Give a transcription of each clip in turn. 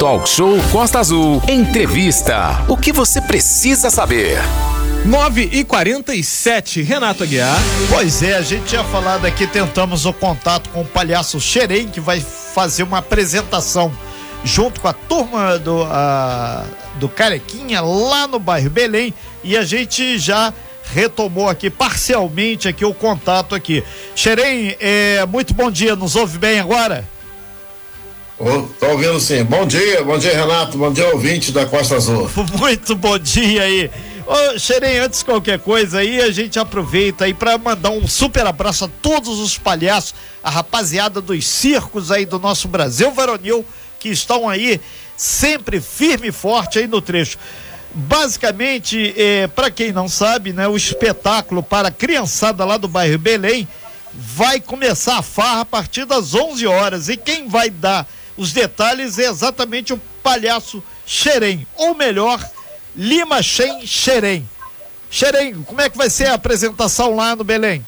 Talk Show Costa Azul. Entrevista. O que você precisa saber? 9 e 47 Renato Aguiar. Pois é, a gente tinha falado aqui, tentamos o contato com o palhaço Xerém, que vai fazer uma apresentação junto com a turma do, a, do Carequinha lá no bairro Belém e a gente já retomou aqui parcialmente aqui o contato aqui. Xerém, é, muito bom dia, nos ouve bem agora? Tô ouvindo sim. Bom dia, bom dia Renato, bom dia ouvinte da Costa Azul. Muito bom dia aí. Ô, Xerém, antes de qualquer coisa aí, a gente aproveita aí para mandar um super abraço a todos os palhaços, a rapaziada dos circos aí do nosso Brasil Varonil, que estão aí sempre firme e forte aí no trecho. Basicamente, é, para quem não sabe, né, o espetáculo para a criançada lá do bairro Belém vai começar a farra a partir das 11 horas e quem vai dar os detalhes é exatamente o palhaço Xerém, ou melhor, Lima Shen Xerém. Xerém, como é que vai ser a apresentação lá no Belém?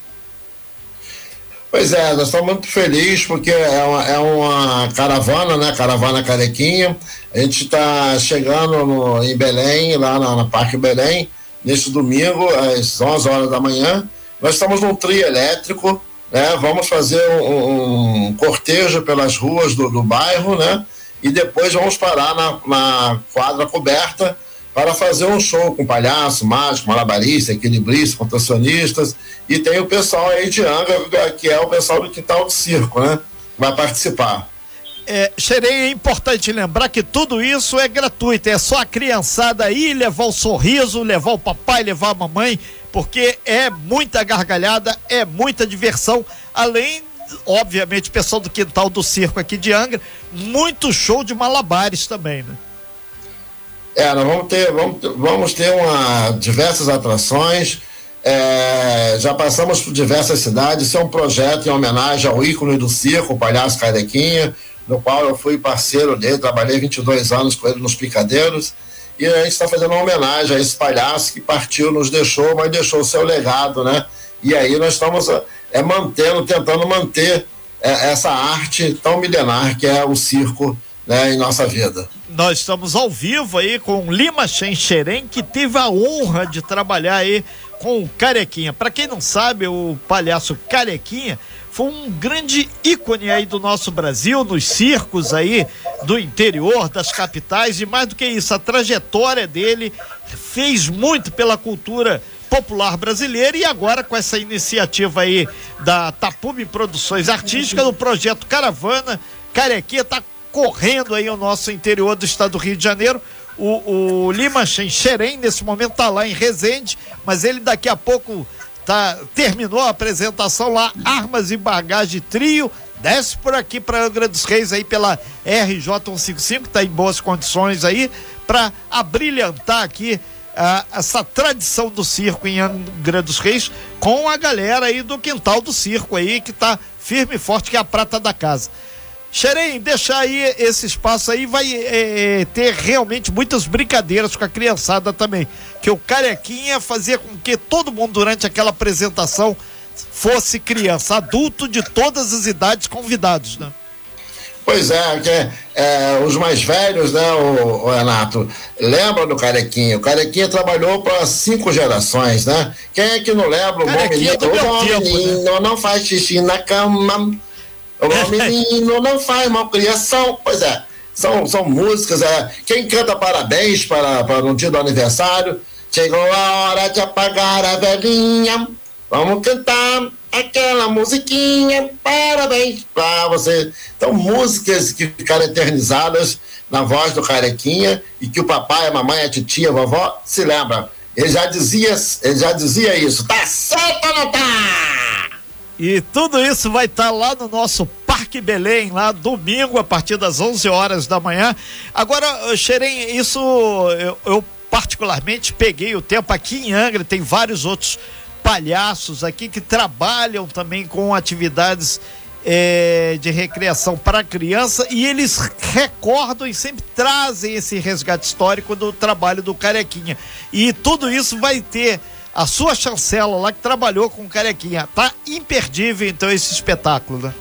Pois é, nós estamos muito felizes porque é uma, é uma caravana, né? Caravana Carequinha. A gente está chegando no, em Belém, lá na, na Parque Belém, neste domingo, às 11 horas da manhã. Nós estamos num trio elétrico, né? Vamos fazer um, um cortejo pelas ruas do, do, bairro, né? E depois vamos parar na, na quadra coberta para fazer um show com palhaço, mágico, malabarista, equilibrista, contorcionistas e tem o pessoal aí de Angra, que é o pessoal do Quintal do Circo, né? Vai participar. É, Xerém, é importante lembrar que tudo isso é gratuito, é só a criançada aí levar o sorriso, levar o papai, levar a mamãe, porque é muita gargalhada, é muita diversão, além, obviamente, pessoal do Quintal do Circo aqui de Angra, muito show de malabares também, né? É, nós vamos ter, vamos, vamos ter uma, diversas atrações. É, já passamos por diversas cidades. Isso é um projeto em homenagem ao ícone do circo, o Palhaço Carequinha, no qual eu fui parceiro dele, trabalhei 22 anos com ele nos Picadeiros. E a gente está fazendo uma homenagem a esse palhaço que partiu, nos deixou, mas deixou o seu legado, né? E aí nós estamos é, mantendo, tentando manter é, essa arte tão milenar que é o circo né, em nossa vida. Nós estamos ao vivo aí com Lima Xerém, que teve a honra de trabalhar aí com o Carequinha. Para quem não sabe, o palhaço Carequinha foi um grande ícone aí do nosso Brasil, nos circos aí do interior, das capitais, e mais do que isso, a trajetória dele fez muito pela cultura popular brasileira e agora com essa iniciativa aí da Tapume Produções Artísticas, do projeto Caravana, Carequinha tá correndo aí o nosso interior do estado do Rio de Janeiro. O, o Lima Xerém, nesse momento, está lá em Resende, mas ele daqui a pouco tá, terminou a apresentação lá, Armas e Bagagem Trio. Desce por aqui para Angra dos Reis aí pela RJ 155, está em boas condições aí, para abrilhantar aqui uh, essa tradição do circo em Angra dos Reis com a galera aí do quintal do circo aí, que está firme e forte, que é a prata da casa. Xerém, deixar aí esse espaço aí, vai é, é, ter realmente muitas brincadeiras com a criançada também. Que o Carequinha fazia com que todo mundo durante aquela apresentação fosse criança, adulto de todas as idades convidados, né? Pois é, que é, os mais velhos, né, o, o, Renato, lembram do Carequinha. O Carequinha trabalhou para cinco gerações, né? Quem é que não lembra? O bom menino, o bom menino né? não faz xixi na cama o menino não faz malcriação. Pois é, são, são músicas. É, quem canta parabéns para, para no dia do aniversário? Chegou a hora de apagar a velhinha. Vamos cantar aquela musiquinha. Parabéns para você. Então, músicas que ficaram eternizadas na voz do Carequinha e que o papai, a mamãe, a titia, a vovó se lembram. Ele já dizia, ele já dizia isso. Tá certo ou não tá? E tudo isso vai estar tá lá no nosso Parque Belém, lá domingo, a partir das 11 horas da manhã. Agora, Xerém, isso eu, eu particularmente peguei o tempo aqui em Angra, tem vários outros palhaços aqui que trabalham também com atividades é, de recreação para criança e eles recordam e sempre trazem esse resgate histórico do trabalho do Carequinha. E tudo isso vai ter a sua chancela lá que trabalhou com o Carequinha. Tá imperdível então esse espetáculo, né?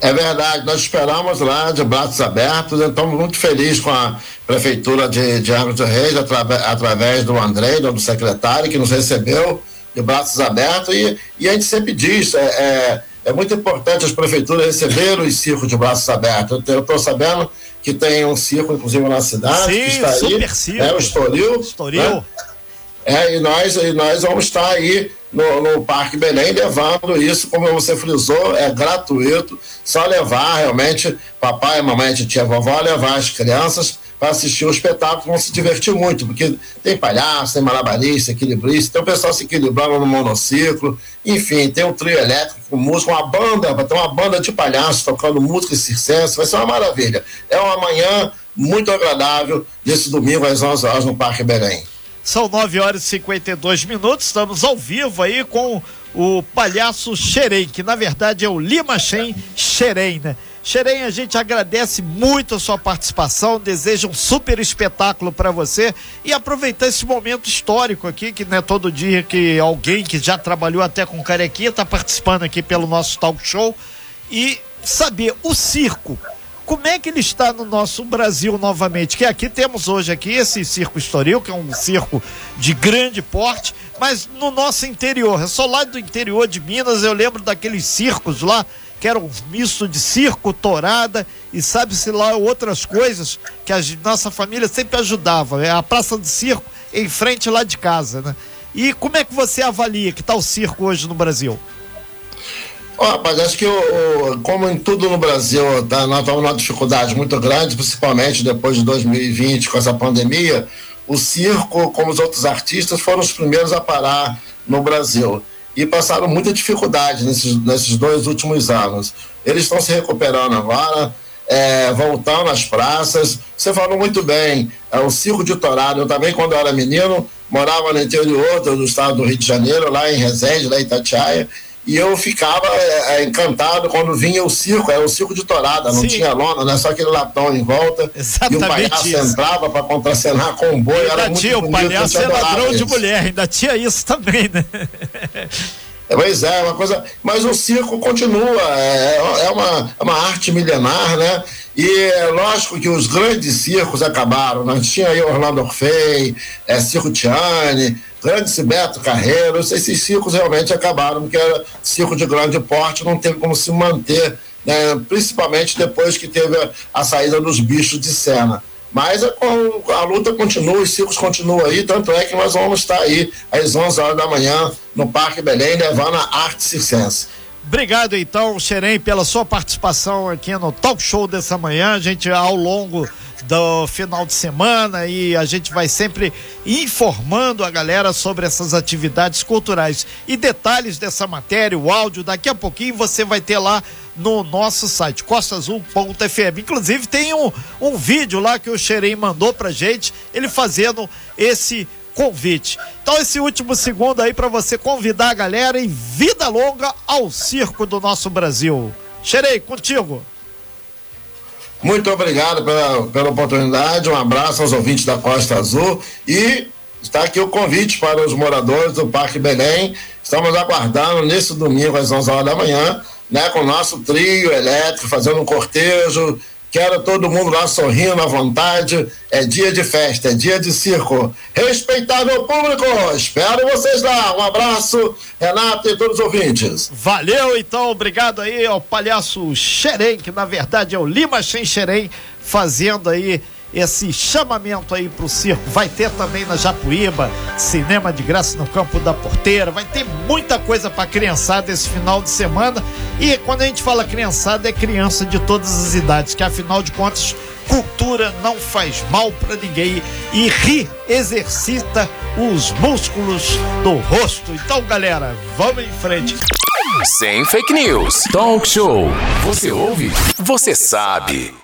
É verdade, nós esperamos lá de braços abertos, estamos muito felizes com a Prefeitura de, de dos Reis, através, através do André, do secretário, que nos recebeu de braços abertos, e, e a gente sempre diz, é, é, é muito importante as prefeituras receberem os circos de braços abertos. Eu estou sabendo que tem um circo, inclusive, na cidade, Sim, que está aí, circo. é o Estoril. Estoril. Né? É, e nós, e nós vamos estar aí no, no Parque Belém levando isso, como você frisou, é gratuito, só levar realmente papai, mamãe, tia, vovó, levar as crianças para assistir o espetáculo, vão se divertir muito, porque tem palhaço, tem malabarista, equilibrista, tem o pessoal se equilibrando no monociclo, enfim, tem um trio elétrico com música, uma banda, vai ter uma banda de palhaços tocando música circense, vai ser uma maravilha. É uma manhã muito agradável desse domingo às 11 horas no Parque Belém. São 9 horas e 52 minutos, estamos ao vivo aí com o palhaço Xerém, que na verdade é o Lima Shen Xerém, né? Xerém, a gente agradece muito a sua participação, deseja um super espetáculo para você e aproveitar esse momento histórico aqui, que não é todo dia que alguém que já trabalhou até com carequinha está participando aqui pelo nosso talk show e saber o circo como é que ele está no nosso Brasil novamente? Que aqui temos hoje aqui esse circo Estoril, que é um circo de grande porte, mas no nosso interior, é só lá do interior de Minas, eu lembro daqueles circos lá, que eram um misto de circo, torada e sabe-se lá outras coisas que a nossa família sempre ajudava. É a Praça do Circo em frente lá de casa, né? E como é que você avalia que está o circo hoje no Brasil? Oh, rapaz, acho que como em tudo no Brasil, tá, nós estamos numa dificuldade muito grande, principalmente depois de 2020, com essa pandemia. O circo, como os outros artistas, foram os primeiros a parar no Brasil e passaram muita dificuldade nesses, nesses dois últimos anos. Eles estão se recuperando agora, é, voltando às praças. Você falou muito bem, é, o Circo de Torado, eu também, quando eu era menino, morava no interior do estado do Rio de Janeiro, lá em Resende, lá em Itatiaia, e eu ficava é, encantado quando vinha o circo, era o circo de torada, não Sim. tinha lona, né? Só aquele latão em volta. Exatamente e o palhaço isso. entrava para contracenar com o boi. Ainda era tinha muito o palhaço é ladrão isso. de mulher, ainda tinha isso também, né? Pois é, uma coisa. Mas o circo continua, é, é, uma, é uma arte milenar, né? E é lógico que os grandes circos acabaram. Nós tinha aí Orlando Orfei, é, Circo Tiane, grande Beto Carreiros, esses circos realmente acabaram, porque era circo de grande porte, não teve como se manter, né? principalmente depois que teve a, a saída dos bichos de cena. Mas a, a, luta continua, os circos continuam aí, tanto é que nós vamos estar aí às 11 horas da manhã no Parque Belém, levando a arte circense. Obrigado então, Xerém, pela sua participação aqui no talk show dessa manhã. A gente, ao longo do final de semana e a gente vai sempre informando a galera sobre essas atividades culturais. E detalhes dessa matéria, o áudio, daqui a pouquinho você vai ter lá no nosso site, costaazul.fm. Inclusive tem um, um vídeo lá que o Xerém mandou pra gente, ele fazendo esse convite. Então esse último segundo aí para você convidar a galera em vida longa ao circo do nosso Brasil. Xerei, contigo. Muito obrigado pela, pela oportunidade, um abraço aos ouvintes da Costa Azul e está aqui o convite para os moradores do Parque Belém. Estamos aguardando nesse domingo às 11 horas da manhã, né, com o nosso trio elétrico, fazendo um cortejo, Quero todo mundo lá sorrindo à vontade. É dia de festa, é dia de circo. Respeitável público, espero vocês lá. Um abraço, Renato e todos os ouvintes. Valeu, então. Obrigado aí ao palhaço Xerém, que na verdade é o Lima Xerém, fazendo aí esse chamamento aí pro circo. Vai ter também na Japuíba, cinema de graça no Campo da Porteira. Vai ter muita coisa pra criançada esse final de semana. E quando a gente fala criançada, é criança de todas as idades, que afinal de contas, cultura não faz mal para ninguém e rir exercita os músculos do rosto. Então, galera, vamos em frente. Sem fake news. Talk show. Você ouve? Você sabe.